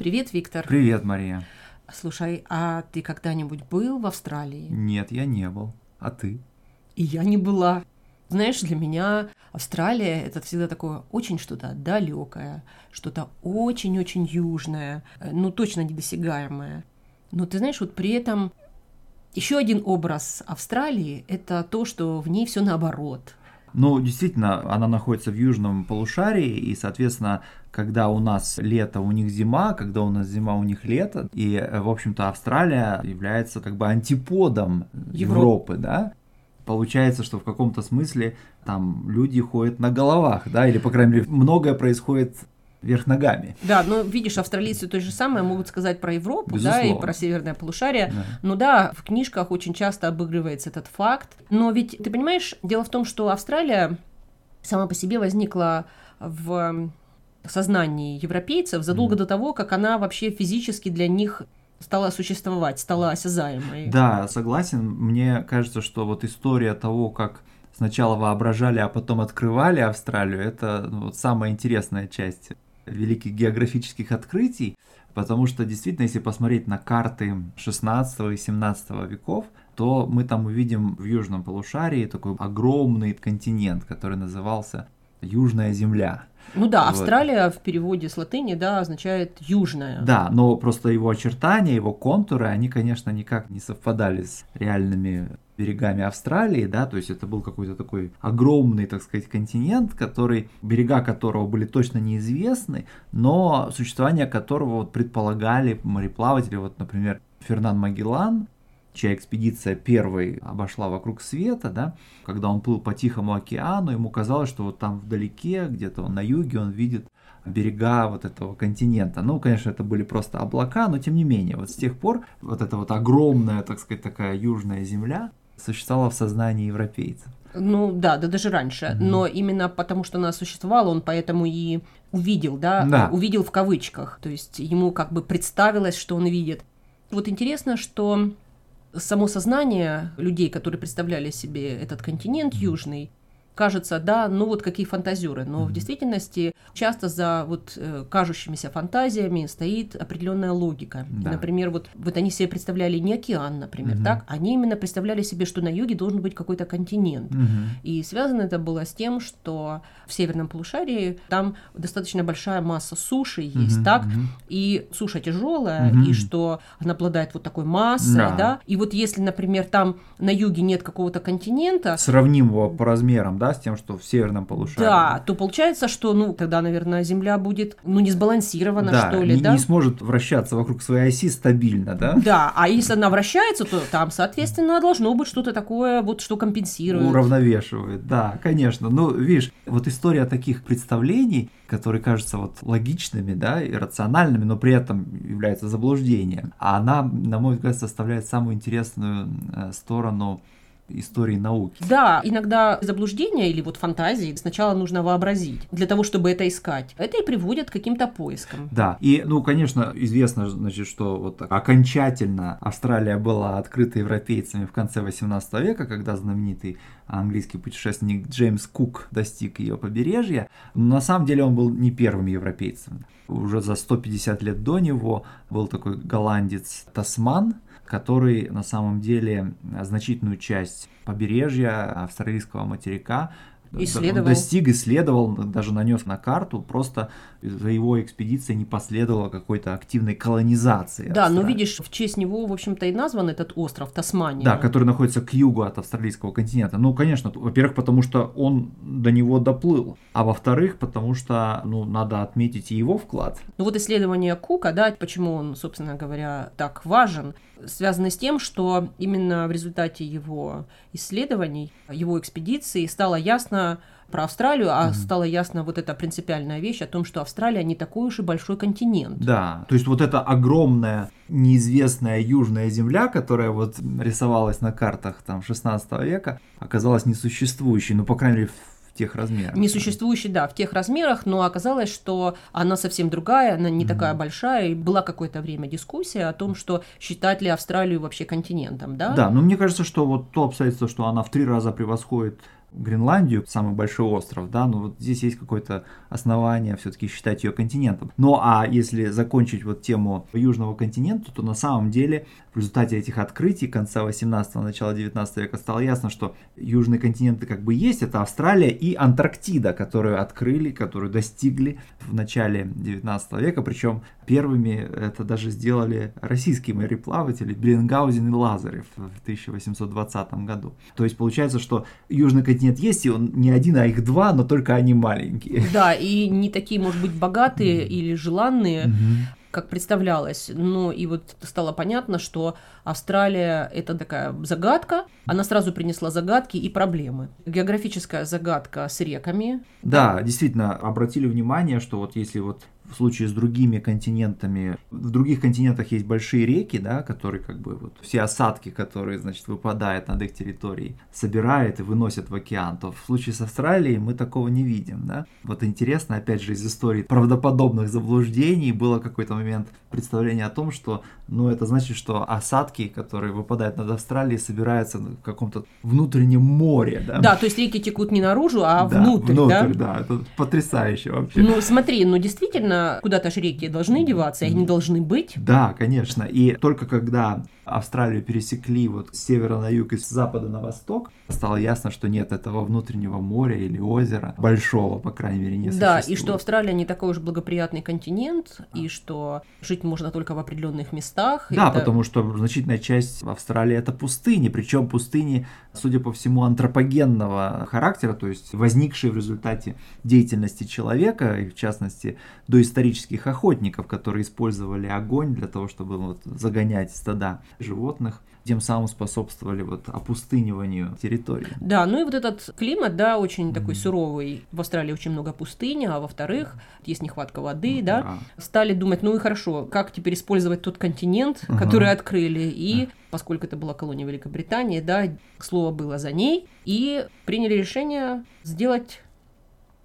Привет, Виктор. Привет, Мария. Слушай, а ты когда-нибудь был в Австралии? Нет, я не был. А ты? И я не была. Знаешь, для меня Австралия это всегда такое очень что-то далекое, что-то очень-очень южное, ну точно недосягаемое. Но ты знаешь, вот при этом еще один образ Австралии это то, что в ней все наоборот. Ну, действительно, она находится в южном полушарии, и, соответственно, когда у нас лето, у них зима, когда у нас зима, у них лето. И, в общем-то, Австралия является как бы антиподом Европы, Европы да? Получается, что в каком-то смысле там люди ходят на головах, да, или, по крайней мере, многое происходит вверх ногами. Да, но видишь, австралийцы то же самое могут сказать про Европу, Безусловно. да, и про северное полушарие. Да. Ну да, в книжках очень часто обыгрывается этот факт. Но ведь ты понимаешь, дело в том, что Австралия сама по себе возникла в сознании европейцев задолго mm. до того, как она вообще физически для них стала существовать, стала осязаемой. Да, согласен. Мне кажется, что вот история того, как сначала воображали, а потом открывали Австралию, это ну, вот самая интересная часть великих географических открытий, потому что действительно, если посмотреть на карты 16 и 17 веков, то мы там увидим в южном полушарии такой огромный континент, который назывался Южная Земля. Ну да, вот. Австралия в переводе с латыни, да, означает южная. Да, но просто его очертания, его контуры, они, конечно, никак не совпадали с реальными берегами Австралии, да, то есть это был какой-то такой огромный, так сказать, континент, который, берега которого были точно неизвестны, но существование которого вот предполагали мореплаватели, вот, например, Фернан Магеллан, чья экспедиция первой обошла вокруг света, да, когда он плыл по Тихому океану, ему казалось, что вот там вдалеке, где-то на юге, он видит берега вот этого континента. Ну, конечно, это были просто облака, но тем не менее, вот с тех пор вот эта вот огромная, так сказать, такая южная земля существовала в сознании европейцев. Ну да, да даже раньше. Mm-hmm. Но именно потому, что она существовала, он поэтому и увидел, да, да, увидел в кавычках. То есть ему как бы представилось, что он видит. Вот интересно, что само сознание людей, которые представляли себе этот континент южный, кажется, да, ну вот какие фантазеры, но mm-hmm. в действительности часто за вот э, кажущимися фантазиями стоит определенная логика. Да. Например, вот, вот они себе представляли не океан, например, mm-hmm. так, они именно представляли себе, что на юге должен быть какой-то континент. Mm-hmm. И связано это было с тем, что в северном полушарии там достаточно большая масса суши есть, mm-hmm. так, mm-hmm. и суша тяжелая, mm-hmm. и что она обладает вот такой массой, да. да, и вот если, например, там на юге нет какого-то континента, сравнимого по размерам, да, с тем, что в северном полушарии. Да, то получается, что, ну, тогда, наверное, Земля будет, ну, не сбалансирована, да, что ли, не, да? не сможет вращаться вокруг своей оси стабильно, да? Да, а если она вращается, то там, соответственно, должно быть что-то такое, вот, что компенсирует. Уравновешивает, да, конечно. Ну, видишь, вот история таких представлений, которые кажутся вот логичными, да, и рациональными, но при этом являются заблуждением, а она, на мой взгляд, составляет самую интересную э, сторону истории науки. Да, иногда заблуждения или вот фантазии сначала нужно вообразить для того, чтобы это искать. Это и приводит к каким-то поискам. Да, и, ну, конечно, известно, значит, что вот так, окончательно Австралия была открыта европейцами в конце 18 века, когда знаменитый английский путешественник Джеймс Кук достиг ее побережья. Но на самом деле он был не первым европейцем. Уже за 150 лет до него был такой голландец Тасман, который на самом деле значительную часть побережья австралийского материка исследовал. достиг, исследовал, даже нанес на карту, просто за его экспедицией не последовало какой-то активной колонизации. Да, Австралии. но видишь, в честь него, в общем-то, и назван этот остров Тасмания. Да, который находится к югу от австралийского континента. Ну, конечно, во-первых, потому что он до него доплыл, а во-вторых, потому что, ну, надо отметить и его вклад. Ну вот исследование Кука, да, почему он, собственно говоря, так важен, связано с тем, что именно в результате его исследований, его экспедиции стало ясно, про Австралию, а mm-hmm. стало ясно вот эта принципиальная вещь о том, что Австралия не такой уж и большой континент. Да, то есть вот эта огромная неизвестная южная земля, которая вот рисовалась на картах там 16 века, оказалась несуществующей, ну, по крайней мере, тех размерах. Несуществующей, да, в тех размерах, но оказалось, что она совсем другая, она не mm-hmm. такая большая, и была какое-то время дискуссия о том, что считать ли Австралию вообще континентом, да? Да, но мне кажется, что вот то обстоятельство, что она в три раза превосходит Гренландию, самый большой остров, да, но вот здесь есть какое-то основание все-таки считать ее континентом. Ну а если закончить вот тему Южного континента, то на самом деле в результате этих открытий конца 18-го, начала 19 века стало ясно, что южные континенты как бы есть, это Австралия и Антарктида, которую открыли, которую достигли в начале 19 века, причем первыми это даже сделали российские мореплаватели Беленгаузен и Лазарев в 1820 году. То есть получается, что южный континент есть, и он не один, а их два, но только они маленькие. Да, и не такие, может быть, богатые или желанные, как представлялось. Но и вот стало понятно, что Австралия – это такая загадка. Она сразу принесла загадки и проблемы. Географическая загадка с реками. Да, действительно, обратили внимание, что вот если вот в случае с другими континентами, в других континентах есть большие реки, да, которые как бы вот все осадки, которые, значит, выпадают над их территорией, собирают и выносят в океан, то в случае с Австралией мы такого не видим, да. Вот интересно, опять же, из истории правдоподобных заблуждений было какой-то момент представление о том, что, ну, это значит, что осадки, которые выпадают над Австралией, собираются в каком-то внутреннем море, да. Да, то есть реки текут не наружу, а да, внутрь, внутрь, да? да, это потрясающе вообще. Ну, смотри, ну, действительно, куда-то же реки должны деваться, они должны быть. Да, конечно. И только когда Австралию пересекли вот с севера на юг и с запада на восток, стало ясно, что нет этого внутреннего моря или озера, большого, по крайней мере, не Да, и что Австралия не такой уж благоприятный континент, и что жить можно только в определенных местах. Да, это... потому что значительная часть Австралии это пустыни, причем пустыни, судя по всему, антропогенного характера, то есть возникшие в результате деятельности человека, и в частности доисторических охотников, которые использовали огонь для того, чтобы вот загонять стада животных, тем самым способствовали вот опустыниванию территории. Да, ну и вот этот климат, да, очень mm-hmm. такой суровый. В Австралии очень много пустыни, а во-вторых, есть нехватка воды, mm-hmm. да. Стали думать, ну и хорошо, как теперь использовать тот континент, uh-huh. который открыли, и uh-huh. поскольку это была колония Великобритании, да, слово было за ней, и приняли решение сделать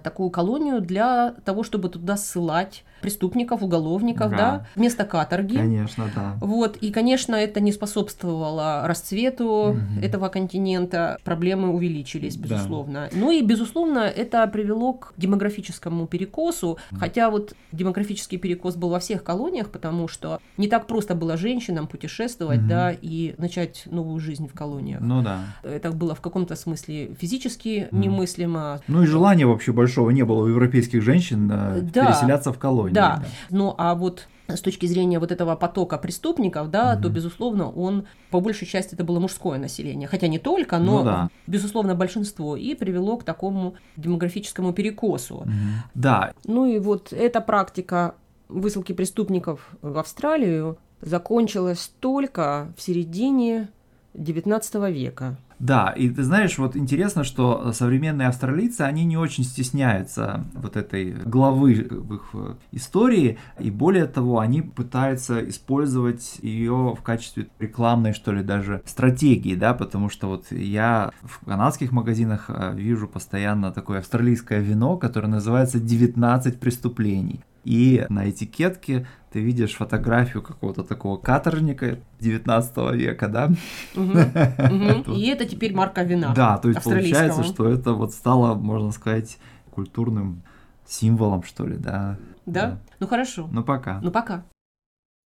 такую колонию для того, чтобы туда ссылать преступников, уголовников, да, да вместо каторги. Конечно, да. Вот, и, конечно, это не способствовало расцвету угу. этого континента, проблемы увеличились, безусловно. Да. Ну и, безусловно, это привело к демографическому перекосу, угу. хотя вот демографический перекос был во всех колониях, потому что не так просто было женщинам путешествовать, угу. да, и начать новую жизнь в колониях. Ну да. Это было в каком-то смысле физически угу. немыслимо. Ну и желания вообще большого не было у европейских женщин да. переселяться в колонию. Да. Ну, а вот с точки зрения вот этого потока преступников, да, угу. то, безусловно, он по большей части это было мужское население. Хотя не только, но, ну, да. безусловно, большинство. И привело к такому демографическому перекосу. Угу. Да. Ну и вот эта практика высылки преступников в Австралию закончилась только в середине XIX века. Да, и ты знаешь, вот интересно, что современные австралийцы, они не очень стесняются вот этой главы в их э, истории, и более того, они пытаются использовать ее в качестве рекламной, что ли, даже стратегии, да, потому что вот я в канадских магазинах э, вижу постоянно такое австралийское вино, которое называется «19 преступлений». И на этикетке ты видишь фотографию какого-то такого каторжника 19 века, да? И это теперь марка вина. Да, то есть получается, что это вот стало, можно сказать, культурным символом, что ли, да? Да? Ну хорошо. Ну пока. Ну пока.